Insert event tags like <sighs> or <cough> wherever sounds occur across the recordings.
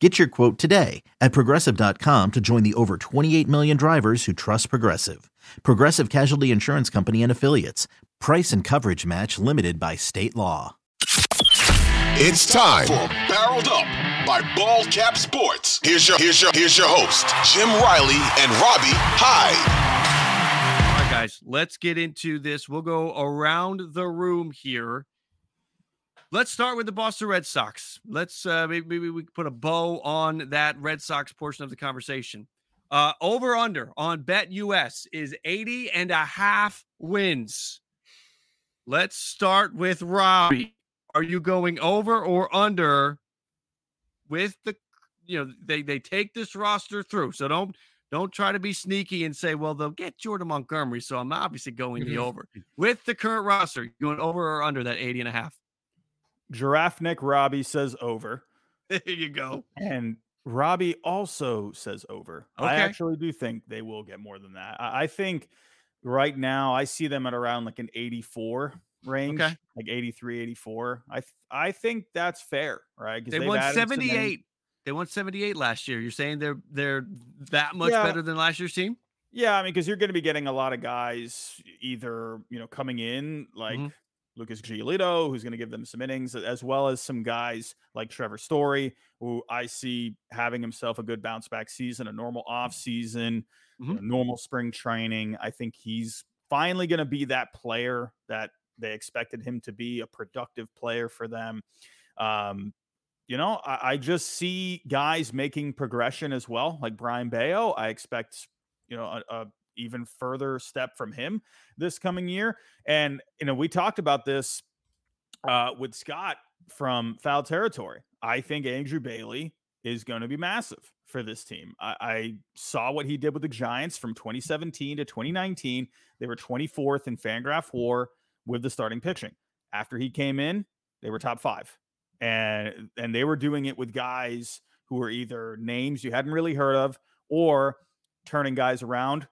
Get your quote today at progressive.com to join the over 28 million drivers who trust Progressive. Progressive Casualty Insurance Company and Affiliates. Price and coverage match limited by state law. It's time for Barreled Up by Bald Cap Sports. Here's your here's your here's your host, Jim Riley and Robbie Hyde. All right, guys, let's get into this. We'll go around the room here Let's start with the Boston Red Sox. Let's uh, maybe, maybe we put a bow on that Red Sox portion of the conversation. Uh, over under on Bet US is 80 and a half wins. Let's start with Robbie. Are you going over or under with the you know they they take this roster through. So don't don't try to be sneaky and say, well, they'll get Jordan Montgomery. So I'm obviously going the over. With the current roster, going over or under that 80 and a half? Giraffe Nick Robbie says over. <laughs> There you go. And Robbie also says over. Okay. I actually do think they will get more than that. I, I think right now I see them at around like an 84 range, Okay. like 83, 84. I th- I think that's fair, right? They won added some 78. They won 78 last year. You're saying they're they're that much Yeah. better than last year's team? Yeah, I mean, because you're going to be getting a lot of guys either you know coming in like Mhm. Lucas Giolito, who's going to give them some innings, as well as some guys like Trevor Story, who I see having himself a good bounce back season, a normal off season, you Mhm. know, normal spring training. I think he's finally going to be that player that they expected him to be, a productive player for them. Um, you know, I, I just see guys making progression as well, like Brayan Bello. I expect, you know, a, a even further step from him this coming year. And you know, we talked about this uh, with Scott from Foul Territory. I think Andrew Bailey is going to be massive for this team. I, I saw what he did with the Giants from 2017 to 2019. They were 24th in Fangraph WAR with the starting pitching. After he came in, they were top five, and and they were doing it with guys who were either names you hadn't really heard of or turning guys around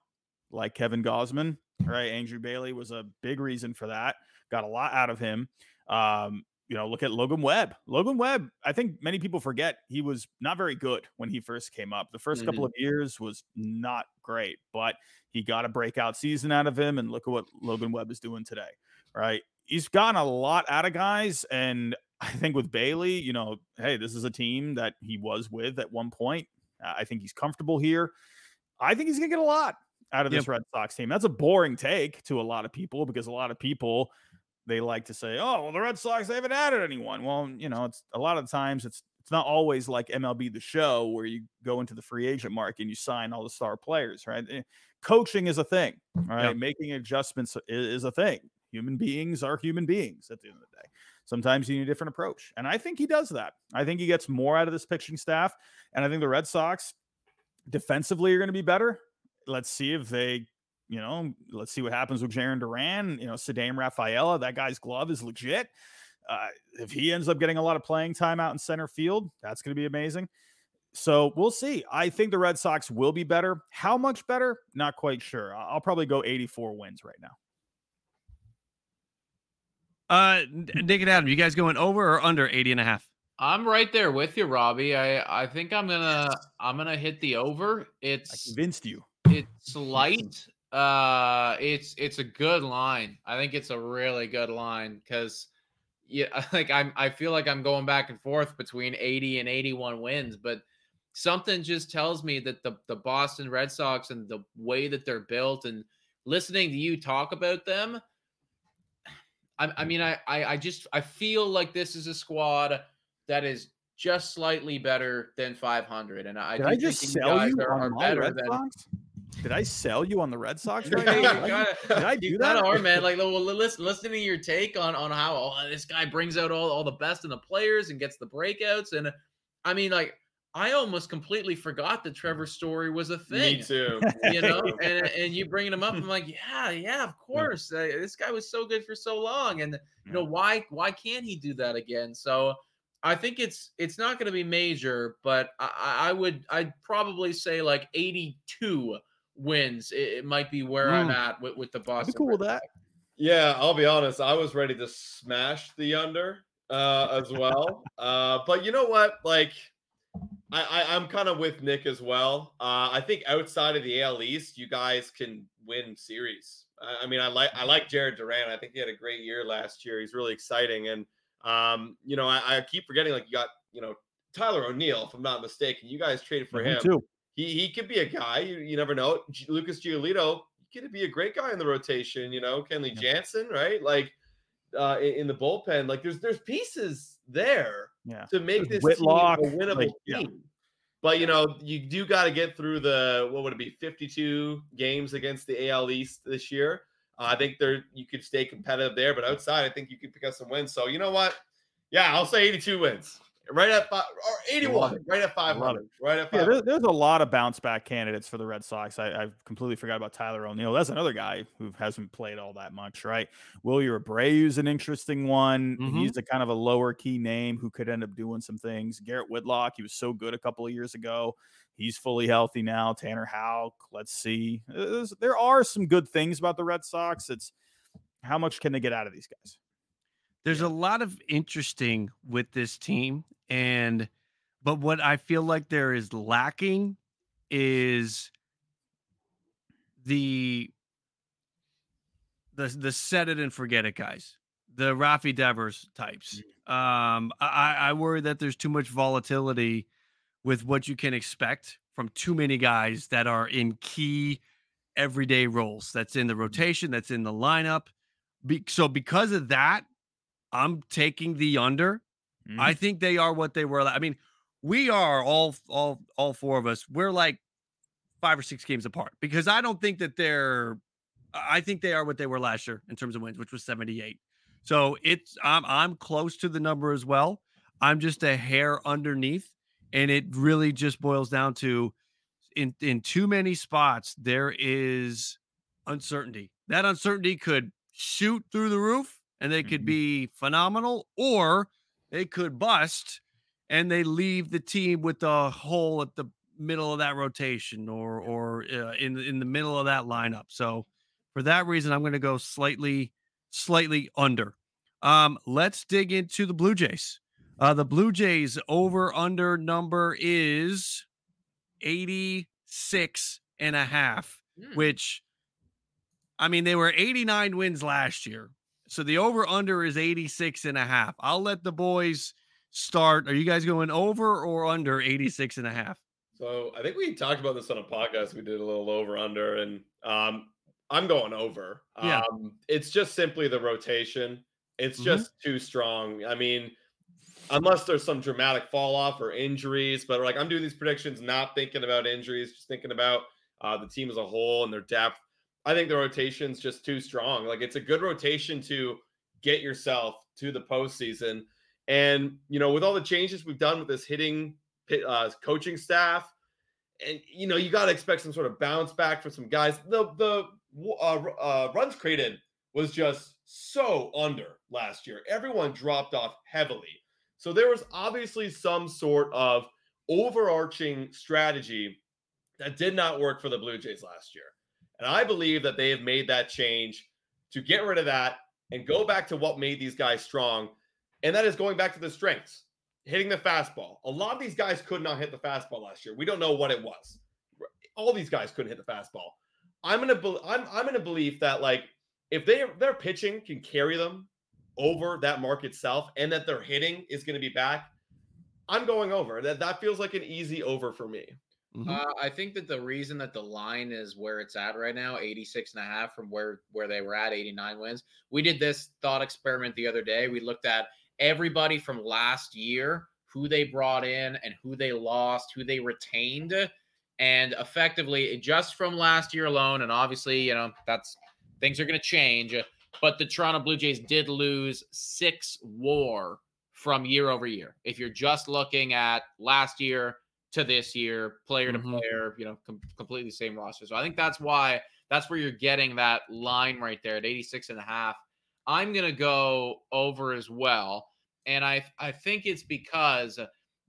like Kevin Gausman, right? Andrew Bailey was a big reason for that. Got a lot out of him. Um, you know, look at Logan Webb. Logan Webb, I think many people forget he was not very good when he first came up. The 1st couple of years was not great, but he got a breakout season out of him. And look at what Logan Webb is doing today, right? He's gotten a lot out of guys. And <laughs> I think with Bailey, you know, hey, this is a team that he was with at one point. Uh, I think he's comfortable here. I think he's going to get a lot out of this Yep. Red Sox team. That's a boring take to a lot of people because a lot of people they like to say, "Oh, well, the Red Sox they haven't added anyone." Well, you know, it's a lot of times it's it's not always like MLB the Show where you go into the free agent market and you sign all the star players, right? Eh, Coaching is a thing, right? Yep. Making adjustments is a thing. Human beings are human beings at the end of the day. Sometimes you need a different approach, and I think he does that. I think he gets more out of this pitching staff, and I think the Red Sox defensively are going to be better. Let's see if they, you know, let's see what happens with Jarren Duran. You know, Ceddanne Rafaela, that guy's glove is legit. Uh, if he ends up getting a lot of playing time out in center field, that's going to be amazing. So we'll see. I think the Red Sox will be better. How much better? Not quite sure. I- I'll probably go 84 wins right now. Uh, Nick and Adam, you guys going over or under 80 and a half? I'm right there with you, Robbie. I I think I'm gonna I'm gonna hit the over. It's I convinced you. It's light. Uh, it's it's a good line. I think it's a really good line because yeah, <laughs> like I'm I feel like I'm going back and forth between 80 and 81 wins, but something just tells me that the the Boston Red Sox and the way that they're built and listening to you talk about them, <sighs> I, I mean I, I I just I feel like this is a squad that is just slightly better than 500, and I Did I just sell you on my Red than, Sox? Did I sell you on the Red Sox right now? gotta, Did I do that? Hard, man. Like, listen, listening to your take on on how oh, this guy brings out all, all the best in the players and gets the breakouts, and I mean, like, I almost completely forgot that Trevor Story was a thing. Me too. You know, <laughs> and and you bringing him up, I'm like, yeah, yeah, of course. Uh, this guy was so good for so long, and you know why why can't he do that again? So. I think it's it's not going to be major, but I, I would I'd probably say like 82 wins, it, it might be where mm. I'm at with, with the Boston. cool with that. Yeah, I'll be honest. I was ready to smash the under uh, as well. <laughs> uh, but you know what? Like, I, I am kind of with Nick as well. Uh, I think outside of the AL East, you guys can win series. I, I mean, I like I like Jarren Duran. I think he had a great year last year. He's really exciting, and um, you know, I, I keep forgetting like you got you know Tyler O'Neill, if I'm not mistaken. You guys traded for him. Too he he could be a guy. You, you never know. G- Lucas Giolito could be a great guy in the rotation. You know, Kenley. Jansen, right? Like uh, in, in, the bullpen, like there's there's pieces there yeah. to make there's this Whitlock, team a winnable like, team. Yeah. But you know, you do got to get through the what would it be, 52 games against the AL East this year. Uh, I think there you could stay competitive there, but outside, I think you could pick up some wins. So you know what? Yeah, I'll say 82 wins right at five or 81, right at 500, right at 500. Yeah, there's, a lot of bounce back candidates for the Red Sox. I, I completely forgot about Tyler O'Neill. That's another guy who hasn't played all that much, right? Wilyer Abreu's an interesting one. Mm-hmm. He's a kind of a lower key name who could end up doing some things. Garrett Whitlock, he was so good a couple of years ago. He's fully healthy now. Tanner Houck, let's see. There's, there are some good things about the Red Sox. It's how much can they get out of these guys? There's a lot of interesting with this team and but what I feel like there is lacking is the the the set it and forget it guys, the Rafi Devers types. Mm. Um, I, I worry that there's too much volatility with what you can expect from too many guys that are in key everyday roles. That's in the mm. rotation, that's in the lineup. Be, so because of that, I'm taking the under Mm-hmm. I think they are what they were. I mean, we are all all all four of us. We're like five or six games apart because I don't think that they're. I think they are what they were last year in terms of wins, which was 78. So it's I'm I'm close to the number as well. I'm just a hair underneath, and it really just boils down to in in too many spots there is uncertainty. That uncertainty could shoot through the roof and they could mm-hmm. be phenomenal, or they could bust and they leave the team with a hole at the middle of that rotation or or uh, in in the middle of that lineup. So for that reason, I'm going to go slightly slightly under. Um, let's dig into the Blue Jays. Uh, the Blue Jays over under number is 86 and a half, mm. which I mean, they were 89 wins last year. So the over under is 86 and a half. I'll let the boys start. Are you guys going over or under 86 and a half? So I think we talked about this on a podcast. We did a little over under, and um, I'm going over. Yeah. Um, it's just simply the rotation. It's mm-hmm. just too strong. I mean, unless there's some dramatic fall off or injuries, but like I'm doing these predictions, not thinking about injuries, just thinking about uh, the team as a whole and their depth. I think the rotation's just too strong. Like it's a good rotation to get yourself to the postseason. And you know, with all the changes we've done with this hitting uh, coaching staff, and you know, you got to expect some sort of bounce back for some guys. The the uh, uh, runs created was just so under last year. Everyone dropped off heavily. So there was obviously some sort of overarching strategy that did not work for the Blue Jays last year. And I believe that they have made that change to get rid of that and go back to what made these guys strong, and that is going back to the strengths, hitting the fastball. A lot of these guys could not hit the fastball last year. We don't know what it was. All these guys couldn't hit the fastball. I'm gonna I'm I'm gonna believe that like if they their pitching can carry them over that mark itself, and that their hitting is going to be back, I'm going over. That that feels like an easy over for me. Mhm. Uh, I think that the reason that the line is where it's at right now, 86 and a half from where where they were at, 89 wins. We did this thought experiment the other day. We looked at everybody from last year, who they brought in and who they lost, who they retained, and effectively just from last year alone, and obviously, you know, that's things are going to change, but the Toronto Blue Jays did lose 6 war from year over year. If you're just looking at last year to this year, player to Mhm. player, you know, com- completely same roster. So I think that's why that's where you're getting that line right there at 86 and a half. I'm going to go over as well. And I I think it's because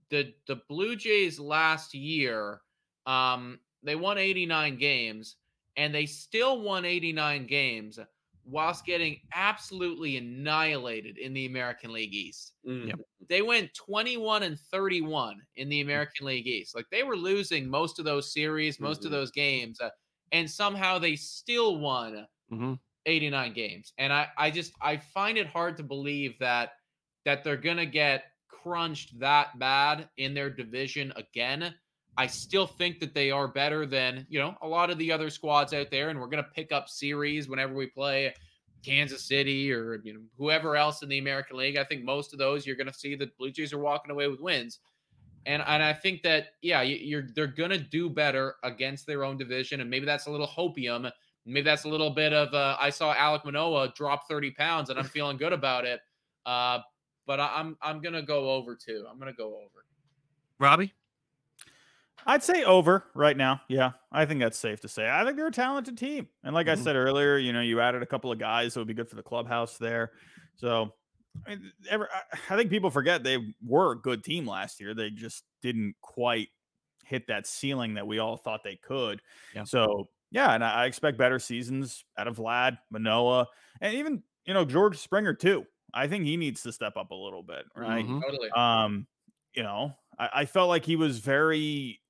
the the Blue Jays last year um they won 89 games and they still won 89 games whilst getting absolutely annihilated in the American League East Mm. Yep. they went 21 and 31 in the American League East. Like they were losing most of those series, most of Mhm. those games, uh, and somehow they still won Mhm. 89 games. And I, I just, I find it hard to believe that that they're gonna get crunched that bad in their division again. I still think that they are better than you know a lot of the other squads out there, and we're gonna pick up series whenever we play Kansas City or you know whoever else in the American League. I think most of those you're going to see the Blue Jays are walking away with wins, and and I think that yeah you- you're they're going to do better against their own division, and maybe that's a little hopium. Maybe that's a little bit of uh, I saw Alek Manoah drop 30 pounds and I'm <laughs> feeling good about it. Uh, but I, I'm I'm gonna go over too. I'm gonna go over. Robbie? I'd say over right now. Yeah, I think that's safe to say. I think they're a talented team, and like I Mhm. said earlier, you know, you added a couple of guys that would be good for the clubhouse there. So, I, mean, ever, I- I think people forget they were a good team last year. They just didn't quite hit that ceiling that we all thought they could. Yeah. So, yeah, and I I expect better seasons out of Vlad, Manoah, and even you know George Springer too. I think he needs to step up a little bit, right? Mhm. Totally. Um, you know, I, I felt like he was very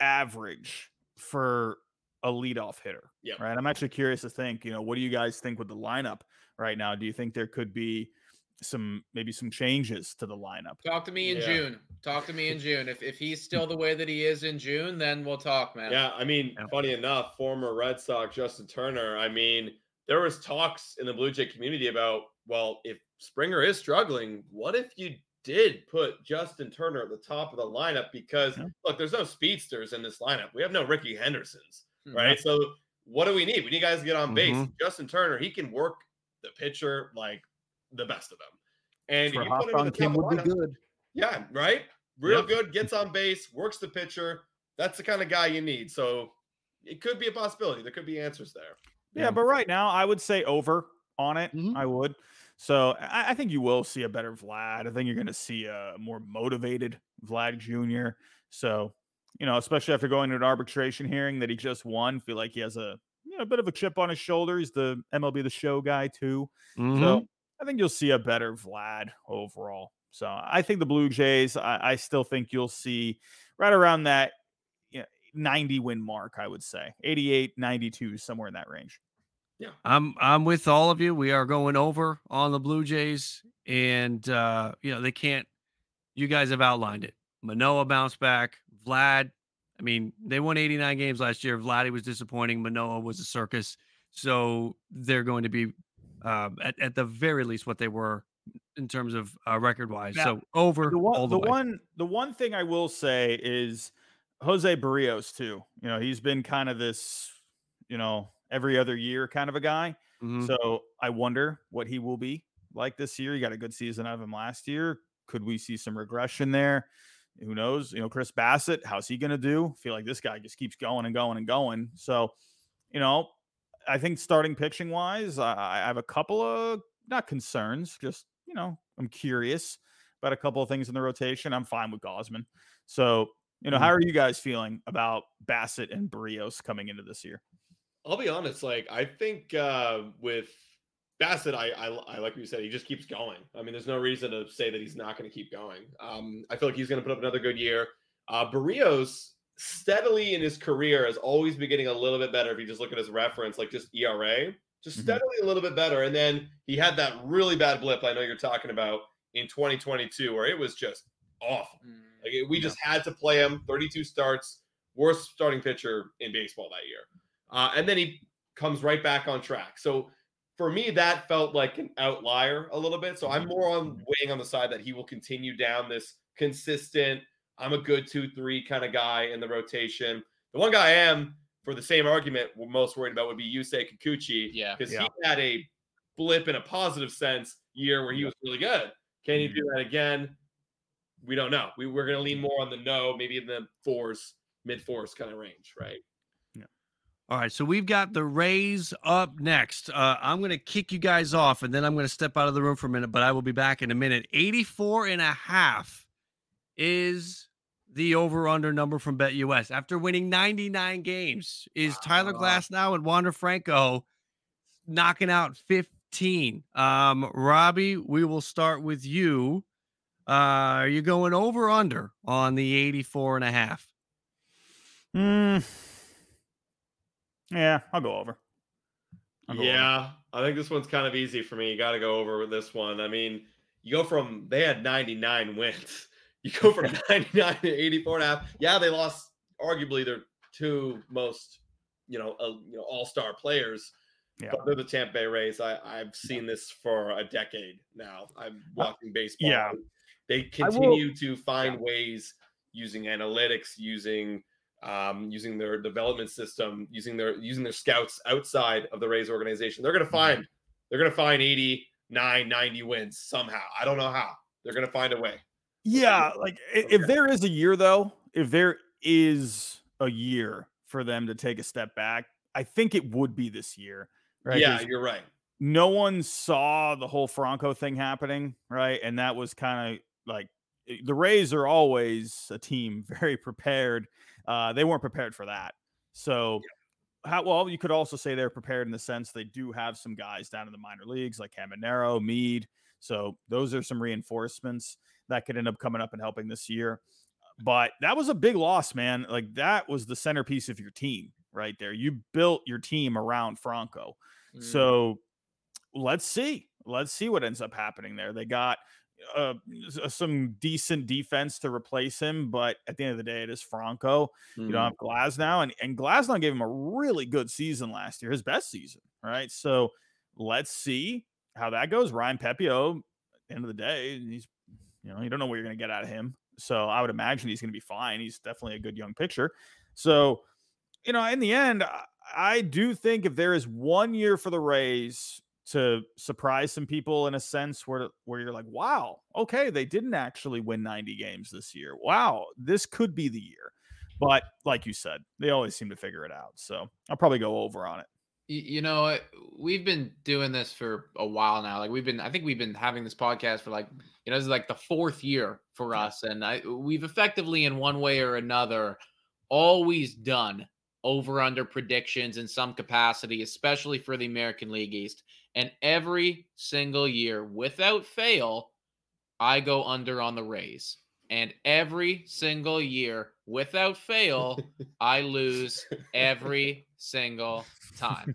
average for a leadoff hitter. Yep. Right. I'm actually curious to think, you know, what do you guys think with the lineup right now? Do you think there could be some maybe some changes to the lineup? Talk to me in Yeah. June. Talk to me in June. If if he's hmm. still the way that he is in June, then we'll talk, man. Yeah, I mean, Yeah. funny enough, former Red Sox Justin Turner. I mean, there was talks in the Blue Jay community about, well, if Springer is struggling, what if you did put Justin Turner at the top of the lineup? Because Yeah. look, there's no speedsters in this lineup. We have no Rickey Hendersons, Hmm. right? So what do we need? We need guys to get on base. Mhm. Justin Turner, he can work the pitcher like the best of them. And if you put him in the top Kim of the would be lineup- good. yeah, right. Real Yep. good, gets on base, works the pitcher. That's the kind of guy you need. So it could be a possibility. There could be answers there. Yeah, Yeah. but right now I would say over on it. Mhm. I would. So I, I think you will see a better Vlad. I think you're going to see a more motivated Vlad Jr. So, you know, especially after going to an arbitration hearing that he just won, feel like he has a you know a bit of a chip on his shoulder. He's the MLB the Show guy too. Mhm. So I think you'll see a better Vlad overall. So I think the Blue Jays, I, I still think you'll see right around that you know, 90 win mark, I would say 88, 92, somewhere in that range. I'm I'm with all of you. We are going over on the Blue Jays, and uh, you know they can't. You guys have outlined it. Manoah bounced back. Vlad. I mean, they won 89 games last year. Vladdy was disappointing. Manoah was a circus. So they're going to be um, at at the very least what they were in terms of uh, record wise. Now, So over the one, all the, the one, the one thing I will say is Jose Berrios too. You know, he's been kind of this, you know, every other year kind of a guy. Mhm. So I wonder what he will be like this year. He got a good season out of him last year. Could we see some regression there? Who knows? You know, Chris Bassitt, how's he going to do? feel like this guy just keeps going and going and going. So, you know, I think starting pitching wise, I, I have a couple of not concerns, just you know, I'm curious about a couple of things in the rotation. I'm fine with Gausman. So, you know, Mhm. how are you guys feeling about Bassitt and Berrios coming into this year? I'll be honest, like I think uh with Bassitt, I, I, I like what you said. He just keeps going. I mean, there's no reason to say that he's not going to keep going. Um, I feel like he's going to put up another good year. Uh, Berrios steadily in his career has always been getting a little bit better. If you just look at his reference, like just ERA, just Mhm. steadily a little bit better. And then he had that really bad blip. I know you're talking about in 2022, where it was just awful. Mm. Like it- we just had to play him. 32 starts, worst starting pitcher in baseball that year. Uh, and then he comes right back on track. So for me, that felt like an outlier a little bit. So I'm mm-hmm. more on mm-hmm. weighing on the side that he will continue down this consistent. I'm a good two, three kind of guy in the rotation. The one guy I am, for the same argument, we're most worried about would be Yusei Kikuchi. Yeah. Because Yeah. he had a blip in a positive sense year where he was really good. Can he do mm-hmm. that again? We don't know. We, we're going to lean more on the no, maybe in the fours, mid fours kind of range, right? All right, so we've got the Rays up next. Uh, I'm going to kick you guys off and then I'm going to step out of the room for a minute, but I will be back in a minute. 84 and a half is the over under number from BetUS. After winning 99 games, is Tyler Glasnow and Wander Franco knocking out 15? Um, Robbie, we will start with you. Uh, are you going over-under on the 84 and a half? Mm. Yeah, I'll go over. I'll go over. Yeah, I think this one's kind of easy for me. You got to go over with this one. I mean, you go from they had 99 wins. <laughs> You go from 99 to 84 and a half. Yeah, they lost arguably their two most, you know, uh, you know, all-star players. Yeah. But they're the Tampa Bay Rays. I, I've seen this for a decade now. I'm watching baseball. yeah. They I will- continue to find ways using analytics, using um, using their development system, using their using their scouts outside of the Rays organization. They're gonna Mm-hmm. find they're gonna find 89, 90 wins somehow. I don't know how. They're gonna find a way. Yeah, like i- if there is a year though, if there is a year for them to take a step back, I think it would be this year. Right? Yeah, you're right. no one saw the whole Franco thing happening, right? And that was kind of like the Rays are always a team <laughs> very prepared. Uh, they weren't prepared for that. So, how well you could also say they're prepared in the sense they do have some guys down in the minor leagues like Caminero, Mead. So those are some reinforcements that could end up coming up and helping this year. But that was a big loss, man. Like that was the centerpiece of your team right there. You built your team around Franco. Mm. So let's see. Let's see what ends up happening there. They got uh, uh, some decent defense to replace him, but at the end of the day, it is Franco. You don't have Glasnow, and and Glasnow gave him a really good season last year, his best season, right? So let's see how that goes. Ryan Pepiot, end of the day, he's you know you don't know what you're going to get out of him. So I would imagine he's going to be fine. He's definitely a good young pitcher. So you know, in the end, I do think if there is one year for the Rays to surprise some people in a sense where where you're like, wow, okay, they didn't actually win 90 games this year. Wow, this could be the year. But like you said, they always seem to figure it out. So I'll probably go over on it. You know we've been doing this for a while now like we've been i think we've been having this podcast for like you know this is like the fourth year for us and i we've effectively in one way or another always done over under predictions in some capacity especially for the american league east. And every single year without fail i go under on the rays. And every single year without fail <laughs> i lose every single time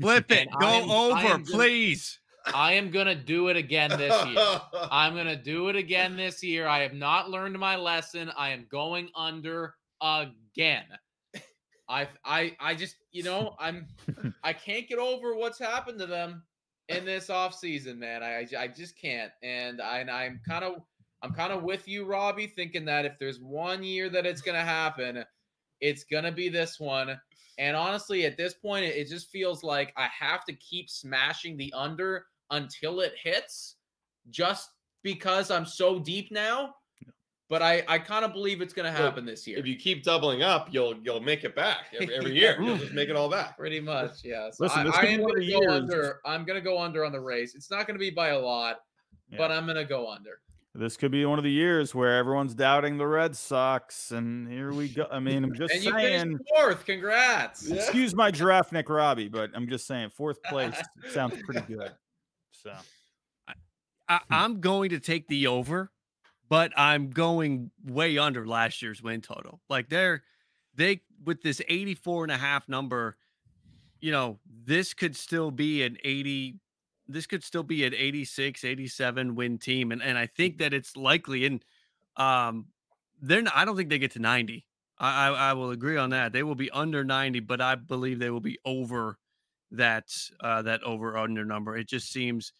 Flip it. Go I am- I over, am gonna- please. I am gonna do it again this year. <laughs> I'm gonna do it again this year. I have not learned my lesson. I am going under again. I I I just you know I'm I can't get over what's happened to them in this off season, man. I I, I just can't. And I and I'm kind of I'm kind of with you, Robbie, thinking that if there's one year that it's gonna happen, it's gonna be this one. And honestly, at this point, it, just feels like I have to keep smashing the under until it hits, just because I'm so deep now. But I, I kind of believe it's going to Well, happen this year. If you keep doubling up, you'll you'll make it back every, every <laughs> year. You'll just make it all back. Pretty much, yeah. So Listen, I, I am going to go under. I'm going to go under on the race. It's not going to be by a lot, but I'm going to go under. This could be one of the years where everyone's doubting the Red Sox, and here we go. I mean, I'm <laughs> just and you saying. finished fourth. Congrats. Yeah. Excuse my giraffe neck, Robbie, but I'm just saying fourth place <laughs> sounds pretty good. So I, Hmm. I'm going to take the over, but I'm going way under last year's win total. Like they're they with this 84 and a half number, you know, this could still be an 80 this could still be an 86, 87 win team and and I think that it's likely and um they're not, I don't think they get to 90. I, I I will agree on that. They will be under 90, but I believe they will be over that uh that over under number. It just seems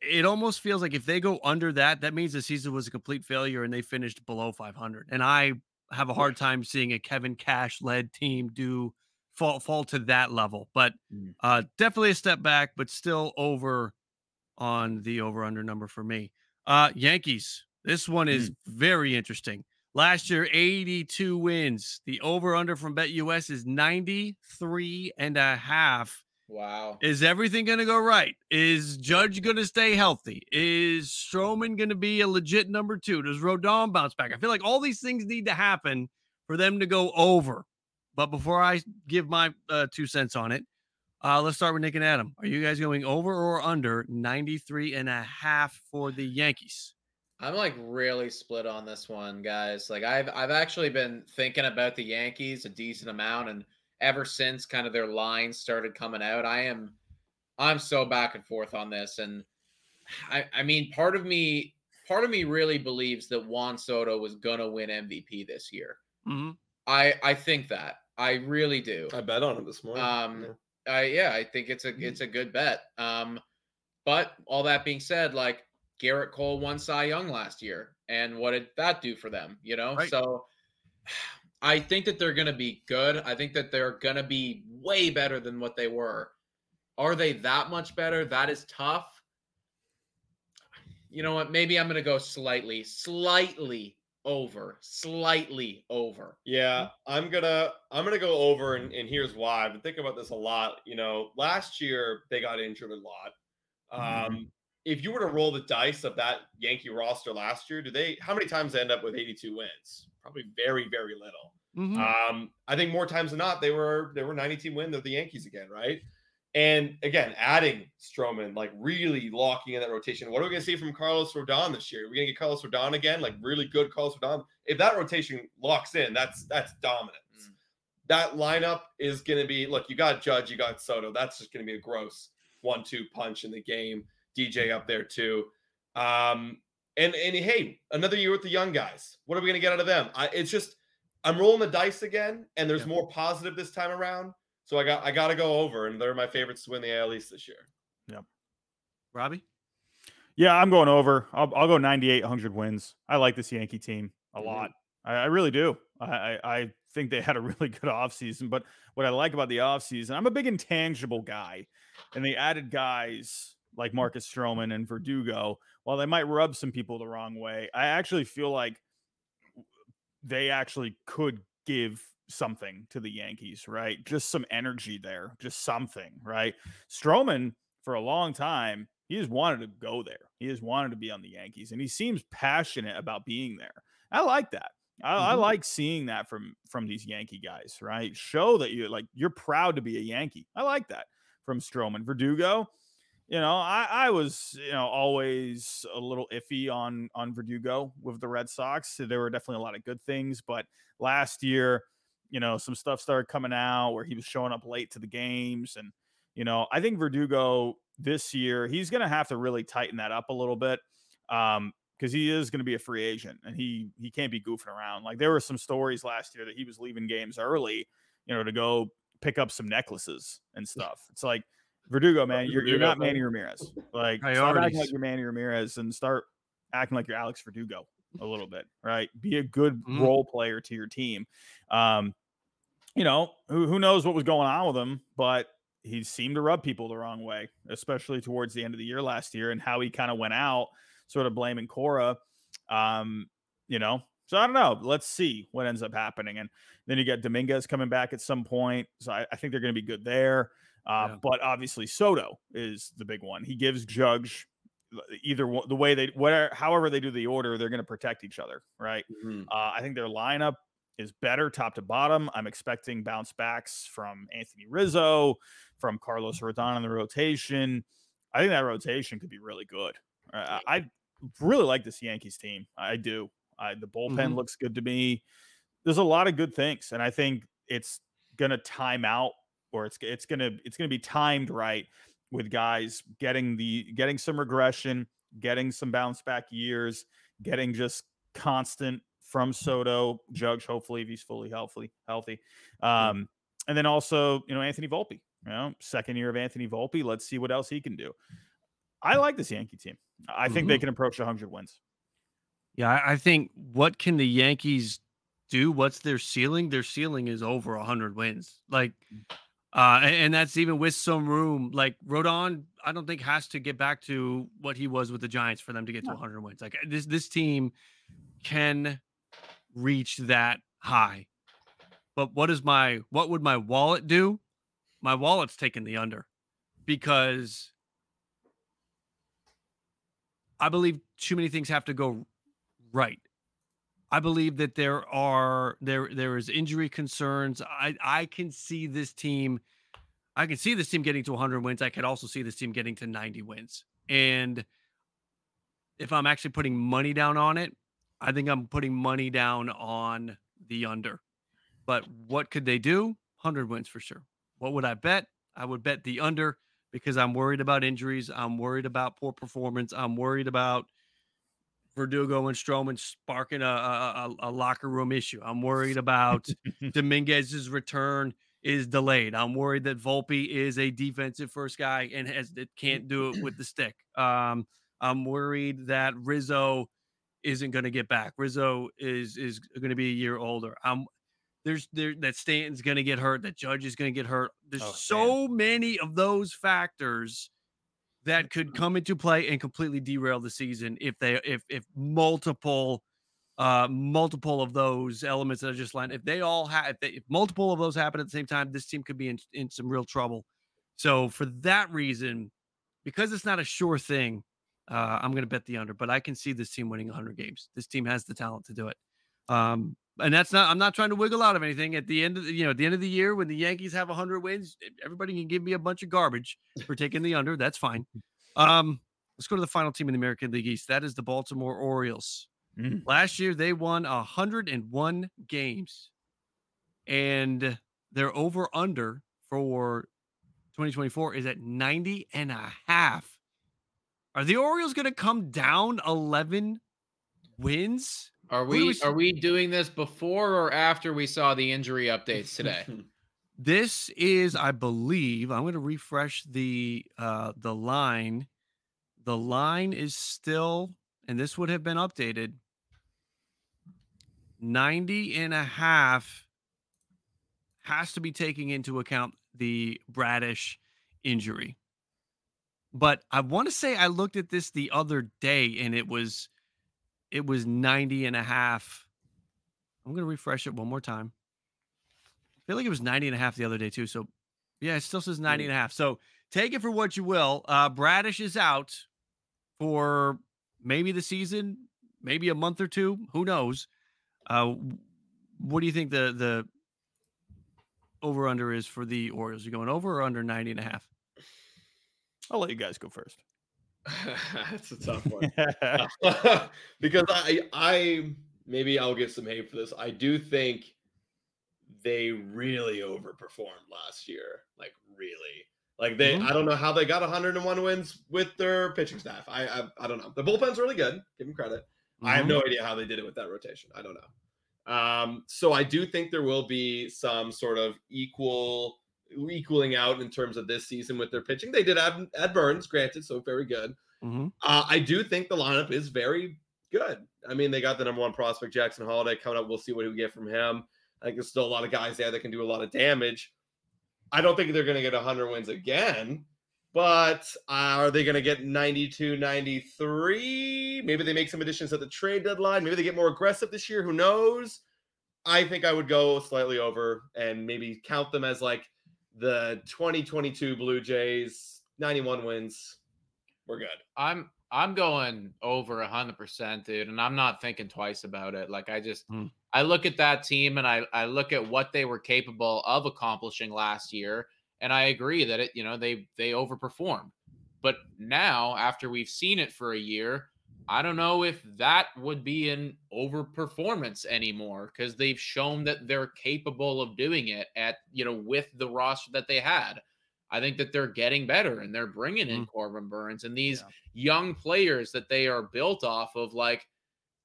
it almost feels like if they go under that, that means the season was a complete failure and they finished below 500. And I have a hard time seeing a Kevin Cash led team do fall fall to that level. But Mm. uh, definitely a step back, but still over on the over under number for me. Uh, Yankees. This one is very interesting. Last year, 82 wins. The over under from Bet US is 93 and a half. Wow. Is everything going to go right? Is Judge going to stay healthy? Is Stroman going to be a legit number two? Does Rodon bounce back? I feel like all these things need to happen for them to go over. But before I give my uh, two cents on it, uh, let's start with Nick and Adam. Are you guys going over or under 93 and a half for the Yankees? I'm like really split on this one, guys. Like I've I've actually been thinking about the Yankees a decent amount, and ever since kind of their lines started coming out, I am I'm so back and forth on this. And I I mean, part of me part of me really believes that Juan Soto was gonna win MVP this year. Mhm. I I think that I really do. I bet on it this morning. Um, Yeah. I yeah, I think it's a it's a good bet. Um, but all that being said, like Gerrit Cole won Cy Young last year, and what did that do for them? You know, Right. so <sighs> I think that they're going to be good. I think that they're going to be way better than what they were. Are they that much better? That is tough. You know what? Maybe I'm going to go slightly, slightly over, slightly over. Yeah, I'm gonna I'm gonna go over and, and here's why. I've been thinking about this a lot. You know, last year they got injured a lot. Um, if you were to roll the dice of that Yankee roster last year, do they how many times they end up with 82 wins? Probably very, very little. Mhm. Um, I think more times than not, they were they were 92 win. They're the Yankees again, right? And again, adding Stroman, like really locking in that rotation. What are we gonna see from Carlos Rodon this year? Are we gonna get Carlos Rodon again? Like really good Carlos Rodon. If that rotation locks in, that's that's dominance. Mm. That lineup is gonna be look, you got Judge, you got Soto. That's just gonna be a gross one-two punch in the game. DJ up there too. Um, and and hey, another year with the young guys. What are we gonna get out of them? I, it's just I'm rolling the dice again, and there's Yeah. more positive this time around. So I got I got to go over, and they're my favorites to win the AL East this year. Robbie? yeah, I'm going over. I'll, I'll go 9,800 wins. I like this Yankee team a Mhm. lot. I, I really do. I, I, I think they had a <laughs> really good offseason. But what I like about the offseason, I'm a big intangible guy. And they added guys like Marcus Stroman and Verdugo. While they might rub some people the wrong way, I actually feel like they actually could give something to the Yankees, right? Just some energy there, just something, right? Stroman, for a long time, he has wanted to go there. He has wanted to be on the Yankees, and he seems passionate about being there. I like that. I, I Mhm. like seeing that from from these Yankee guys, right? Show that you like you're proud to be a Yankee. I like that from Stroman. Verdugo, you know, I, I was, you know, always a little iffy on on Verdugo with the Red Sox. There were definitely a lot of good things, but last year, you know, some stuff started coming out where he was showing up late to the games, and you know, I think Verdugo this year he's going to have to really tighten that up a little bit. Um, because he is going to be a free agent and he he can't be goofing around. Like there were some stories last year that he was leaving games early, you know, to go pick up some necklaces and <laughs> stuff. It's like Verdugo, man, you're, you're not. Manny Ramirez. Like stop acting like you're Manny Ramirez and start acting like you're Alex Verdugo a little bit, right? Be a good Mhm. role player to your team. Um, you know, who who knows what was going on with him, but he seemed to rub people the wrong way, especially towards the end of the year last year, and how he kind of went out, sort of blaming Cora. Um, you know, so I don't know. Let's see what ends up happening. And then you get Dominguez coming back at some point. So I, I think they're going to be good there. Uh, yeah. But obviously, Soto is the big one. He gives Judge either the way they whatever however they do the order they're going to protect each other right mm-hmm. uh, i think their lineup is better top to bottom. I'm expecting bounce backs from anthony rizzo from carlos rodon in the rotation. I think that rotation could be really good. Uh, i really like this yankees team. I do. I, the bullpen mm-hmm. looks good to me. There's a lot of good things and i think it's going to time out or it's it's going to it's to be timed right with guys getting the getting some regression, getting some bounce back years, getting just constant from Soto, Judge, hopefully if he's fully healthy, healthy. Um, and then also, you know, Anthony Volpe, you know, second year of Anthony Volpe. Let's see what else he can do. I like this Yankee team. I think mm-hmm. they can approach 100 wins. Yeah, I think what can the Yankees do? What's their ceiling? Their ceiling is over 100 wins. Like uh, and, and, that's even with some room. Like Rodon, I don't think has to get back to what he was with the Giants for them to get to 100 wins. Like this, this team can reach that high. But what is my what would my wallet do? My wallet's taking the under because I believe too many things have to go right. I believe that there are there there is injury concerns. I I can see this team. I can see this team getting to 100 wins. I could also see this team getting to 90 wins. And if I'm actually putting money down on it, I think I'm putting money down on the under. But what could they do? 100 wins for sure. What would I bet? I would bet the under because I'm worried about injuries. I'm worried about poor performance. I'm worried about Verdugo and Stroman sparking a, a, a locker room issue. I'm worried about <laughs> Dominguez's return is delayed. I'm worried that Volpe is a defensive first guy and has it can't do it with the stick. Um, I'm worried that Rizzo isn't going to get back. Rizzo is is going to be a year older. I'm there's there that Stanton's going to get hurt. That Judge is going to get hurt. There's oh, so many of those factors that could come into play and completely derail the season if they if if multiple uh multiple of those elements that I just lined if they all have if, if multiple of those happen at the same time this team could be in, in some real trouble so for that reason because it's not a sure thing uh i'm going to bet the under but i can see this team winning 100 games. This team has the talent to do it. Um and that's not i'm not trying to wiggle out of anything. At the end of the you know at the end of the year when the yankees have 100 wins everybody can give me a bunch of garbage for <laughs> taking the under. That's fine. Um let's go to the final team in the american league east. That is the baltimore orioles. Mm. last year they won 101 games and their over under for 2024 is at 90 and a half are the orioles going to come down 11 wins are we, we are we doing this before or after we saw the injury updates today? <laughs> this is, I believe, I'm going to refresh the uh the line. The line is still, and this would have been updated 90 and a half has to be taking into account the Bradish injury. But I want to say I looked at this the other day and it was it was 90 and a half. I'm going to refresh it one more time. I feel like it was 90 and a half the other day too. So yeah, it still says 90 and a half. So take it for what you will. Uh, Bradish is out for maybe the season, maybe a month or two. Who knows? Uh, what do you think the the over under is for the Orioles? Are you going over or under 90 and a half? I'll let you guys go first. <laughs> That's a tough one <laughs> <laughs> because I I maybe I'll get some hate for this. I do think they really overperformed last year. Like really. Like they mm-hmm. I don't know how they got 101 wins with their pitching staff. I I, I don't know. The bullpen's really good. Give them credit. Mm-hmm. I have mm-hmm. no idea how they did it with that rotation. I don't know. Um, so I do think there will be some sort of equal equaling out in terms of this season with their pitching. They did have Ed Burns, granted, so very good. Mm-hmm. Uh, I do think the lineup is very good. I mean, they got the number one prospect, Jackson Holliday, coming up. We'll see what we get from him. I think there's still a lot of guys there that can do a lot of damage. I don't think they're going to get 100 wins again, but are they going to get 92, 93? Maybe they make some additions at the trade deadline. Maybe they get more aggressive this year. Who knows? I think I would go slightly over and maybe count them as like the 2022 Blue Jays, 91 wins. We're good. I'm I'm going over hundred percent, dude, and I'm not thinking twice about it. Like I just Hmm. I look at that team and I I look at what they were capable of accomplishing last year, and I agree that it you know they they overperformed. But now after we've seen it for a year, I don't know if that would be an overperformance anymore because they've shown that they're capable of doing it at you know with the roster that they had. I think that they're getting better and they're bringing in Corbin Burnes and these young players that they are built off of. Like,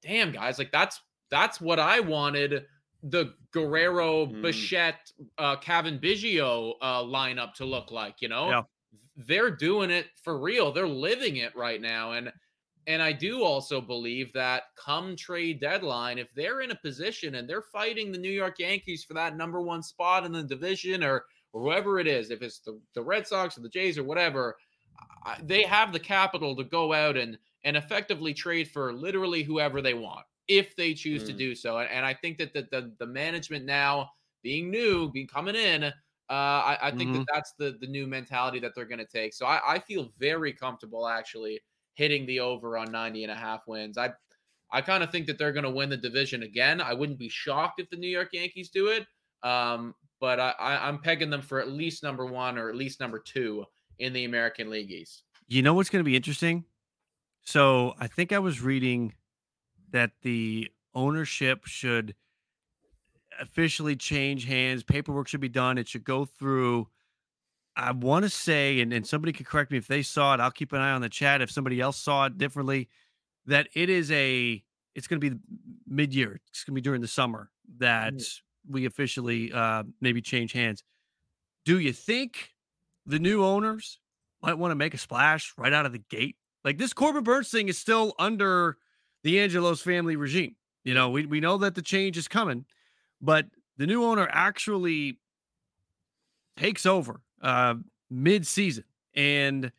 damn guys, like that's that's what I wanted the Guerrero, Mm. Bichette, uh, Cavan Biggio uh, lineup to look like. You know, Yeah. they're doing it for real. They're living it right now, and and I do also believe that come trade deadline, if they're in a position and they're fighting the New York Yankees for that number one spot in the division or or whoever it is, if it's the, the Red Sox or the Jays or whatever, I- they have the capital to go out and and effectively trade for literally whoever they want if they choose to Mm. do so. And, and I think that the, the the management now being new, being coming in, uh, I, I think Mhm. that that's the the new mentality that they're going to take. So I, I feel very comfortable actually hitting the over on 90 and a half wins. I I kind of think that they're going to win the division again. I wouldn't be shocked if the New York Yankees do it. Um, but I, I, I'm pegging them for at least number one or at least number two in the American League East. You know what's going to be interesting? So I think I was reading that the ownership should officially change hands. Paperwork should be done. It should go through. I want to say, and, and somebody could correct me if they saw it. I'll keep an eye on the chat if somebody else saw it differently. That it is a, it's going to be mid year. It's going to be during the summer that we officially uh, maybe change hands. Do you think the new owners might want to make a splash right out of the gate? Like this Corbin Burnes thing is still under the Angelos family regime. You know, we, we know that the change is coming, but the new owner actually takes over uh, mid season. And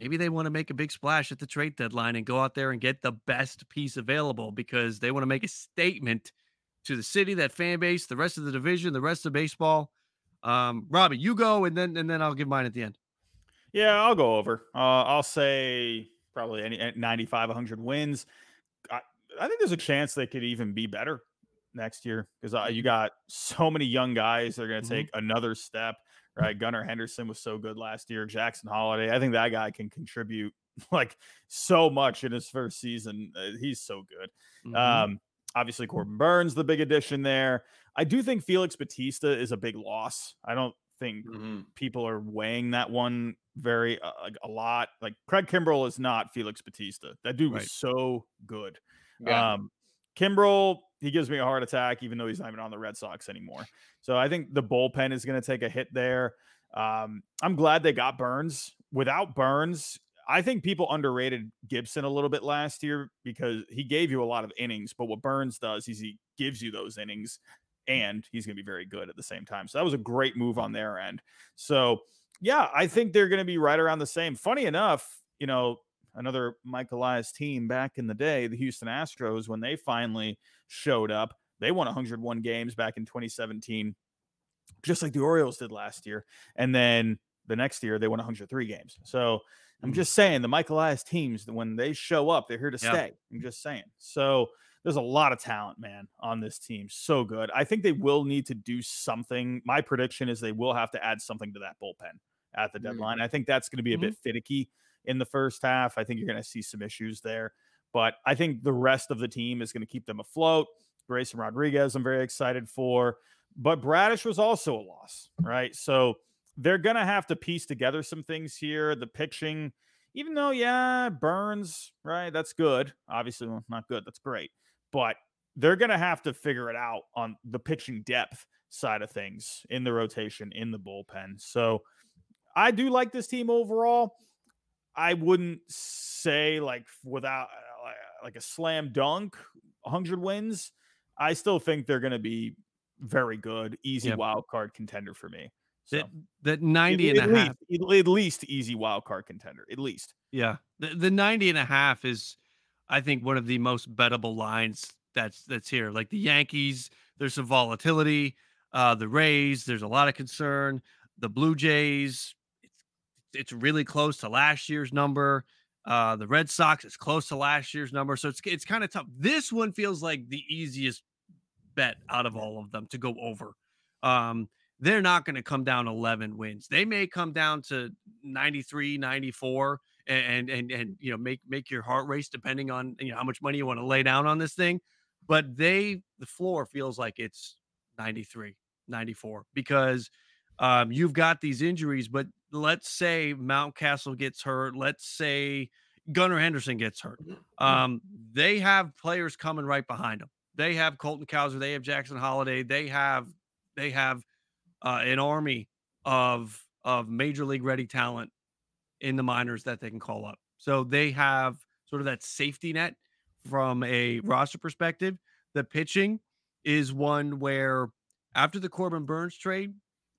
maybe they want to make a big splash at the trade deadline and go out there and get the best piece available because they want to make a statement to the city, that fan base, the rest of the division, the rest of baseball. Um, Robbie, you go and then and then I'll give mine at the end. Yeah, I'll go over. Uh, I'll say probably any at 95, 100 wins. I, I think there's a chance they could even be better next year because uh, you got so many young guys that are going to Mhm. take another step. Right, Gunnar Henderson was so good last year. Jackson Holliday, I think that guy can contribute <laughs> like so much in his first season. Uh, he's so good. Mhm. Um, obviously, Corbin Burnes, the big addition there. I do think Felix Bautista is a big loss. I don't think Mhm. people are weighing that one very uh, like a lot. Like Craig Kimbrel is not Felix Bautista. That dude was Right. so good. Yeah. Um, Kimbrel, he gives me a heart attack, even though he's not even on the Red Sox anymore. So I think the bullpen is going to take a hit there. Um, I'm glad they got Burnes. Without Burnes, I think people underrated Gibson a little bit last year because he gave you a lot of innings. But what Burnes does is he gives you those innings and he's going to be very good at the same time. So that was a great move on their end. So, yeah, I think they're going to be right around the same. Funny enough, you know, another Mike Elias team back in the day, the Houston Astros, when they finally showed up, they won 101 games back in 2017, just like the Orioles did last year. And then the next year, they won 103 games. So I'm Mhm. just saying, the Mike Elias teams, when they show up, they're here to Yeah. stay. I'm just saying. So there's a lot of talent, man, on this team. So good. I think they will need to do something. My prediction is they will have to add something to that bullpen at the Mm. deadline. I think that's going to be a bit finicky in the first half. I think you're going to see some issues there, but I think the rest of the team is going to keep them afloat. Grayson Rodriguez, I'm very excited for, but Bradish was also a loss, right? So they're going to have to piece together some things here. The pitching, even though, yeah, Burnes, right? That's good. Obviously, well, not good. That's great. But they're going to have to figure it out on the pitching depth side of things in the rotation, in the bullpen. So I do like this team overall. I wouldn't say like without uh, like a slam dunk 100 wins. I still think they're going to be very good, easy Yep. wild card contender for me. So That that 90 at, and a half. least, at least easy wild card contender. At least. Yeah. The, the 90 and a half is, I think, one of the most bettable lines that's that's here. Like the Yankees, there's some volatility. Uh, the Rays, there's a lot of concern. The Blue Jays, it's really close to last year's number. Uh, the Red Sox, is close to last year's number. So it's it's kind of tough. This one feels like the easiest bet out of all of them to go over. Um, they're not going to come down 11 wins. They may come down to 93, 94 and and and you know make make your heart race depending on you know how much money you want to lay down on this thing. But they the floor feels like it's 93, 94 because um, you've got these injuries, but let's say Mountcastle gets hurt, let's say Gunnar Henderson gets hurt. Um, they have players coming right behind them. They have Colton Cowser, they have Jackson Holliday, they have they have uh, an army of of major league ready talent in the minors that they can call up. So they have sort of that safety net from a roster perspective. The pitching is one where after the Corbin Burnes trade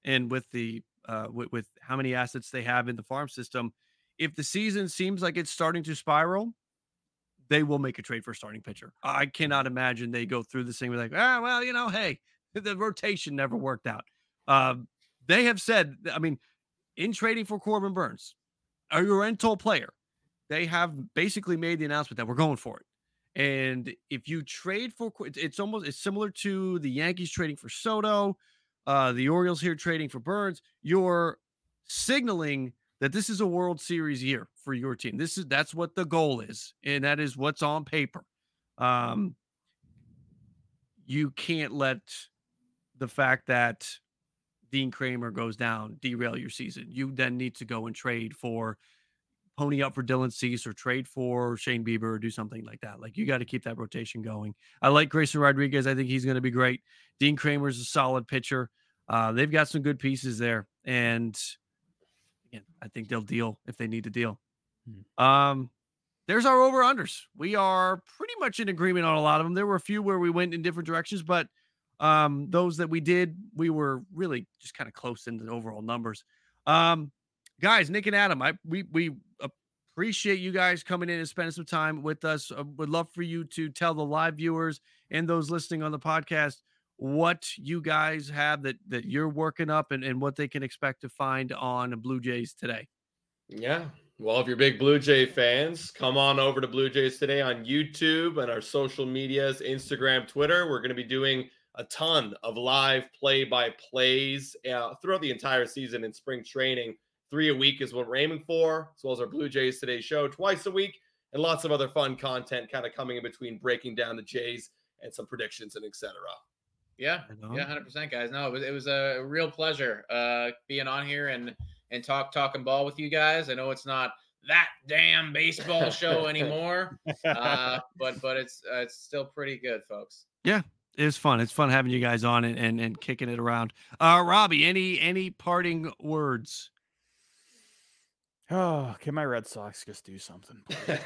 and with the uh, with, with how many assets they have in the farm system, if the season seems like it's starting to spiral, they will make a trade for a starting pitcher. I cannot imagine they go through this thing with like, ah, well, you know, hey, <laughs> the rotation never worked out. Um, they have said, I mean, in trading for Corbin Burnes, a rental player, they have basically made the announcement that we're going for it. And if you trade for, it's almost it's similar to the Yankees trading for Soto, uh, the Orioles here trading for Burnes. You're signaling that this is a World Series year for your team. This is that's what the goal is, and that is what's on paper. Um, you can't let the fact that Dean Kremer goes down derail your season. You then need to go and trade for pony up for Dylan Cease or trade for Shane Bieber or do something like that. Like you got to keep that rotation going. I like Grayson Rodriguez. I think he's going to be great. Dean Kremer's a solid pitcher. Uh, they've got some good pieces there, and again, I think they'll deal if they need to deal. Hmm. Um, there's our over unders. We are pretty much in agreement on a lot of them. There were a few where we went in different directions, but um, those that we did, we were really just kind of close in the overall numbers. Um, guys, Nick and Adam, I we we appreciate you guys coming in and spending some time with us. Uh, would love for you to tell the live viewers and those listening on the podcast what you guys have that that you're working up and, and what they can expect to find on Blue Jays today. Yeah. Well, if you're big Blue Jay fans, come on over to Blue Jays today on YouTube and our social medias, Instagram, Twitter. We're going to be doing a ton of live play by plays uh, throughout the entire season in spring training. Three a week is what we're aiming for, as well as our Blue Jays Today show twice a week, and lots of other fun content kind of coming in between breaking down the Jays and some predictions and etc. Yeah, yeah, hundred percent, guys. No, it was it was a real pleasure uh, being on here and and talk talking ball with you guys. I know it's not that damn baseball <laughs> show anymore, uh, but but it's uh, it's still pretty good, folks. Yeah, it's fun. It's fun having you guys on and and, and kicking it around. Uh, Robbie, any any parting words? <sighs> Oh, can my Red Sox just do something?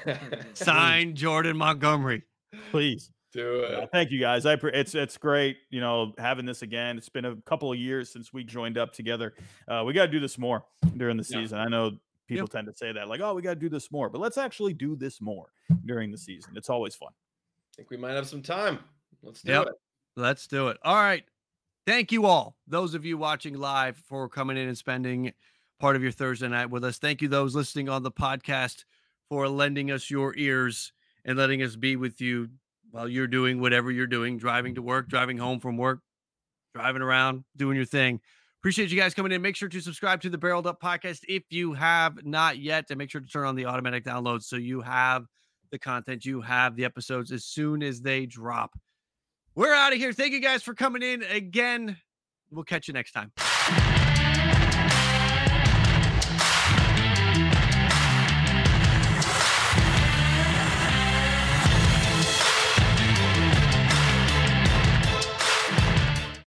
<laughs> Sign Jordan Montgomery, please. Do it. Uh, thank you guys. I pre- it's it's great, you know, having this again. It's been a couple of years since we joined up together. Uh, we got to do this more during the season. Yeah. I know people yep. tend to say that, like, oh, we got to do this more, but let's actually do this more during the season. It's always fun. I think we might have some time. Let's do yep. it. Let's do it. All right. Thank you all, those of you watching live, for coming in and spending part of your Thursday night with us. Thank you, those listening on the podcast, for lending us your ears and letting us be with you while you're doing whatever you're doing, driving to work, driving home from work, driving around, doing your thing. Appreciate you guys coming in. Make sure to subscribe to the Barreled Up podcast if you have not yet, and make sure to turn on the automatic downloads so you have the content, you have the episodes as soon as they drop. We're out of here. Thank you guys for coming in again. We'll catch you next time.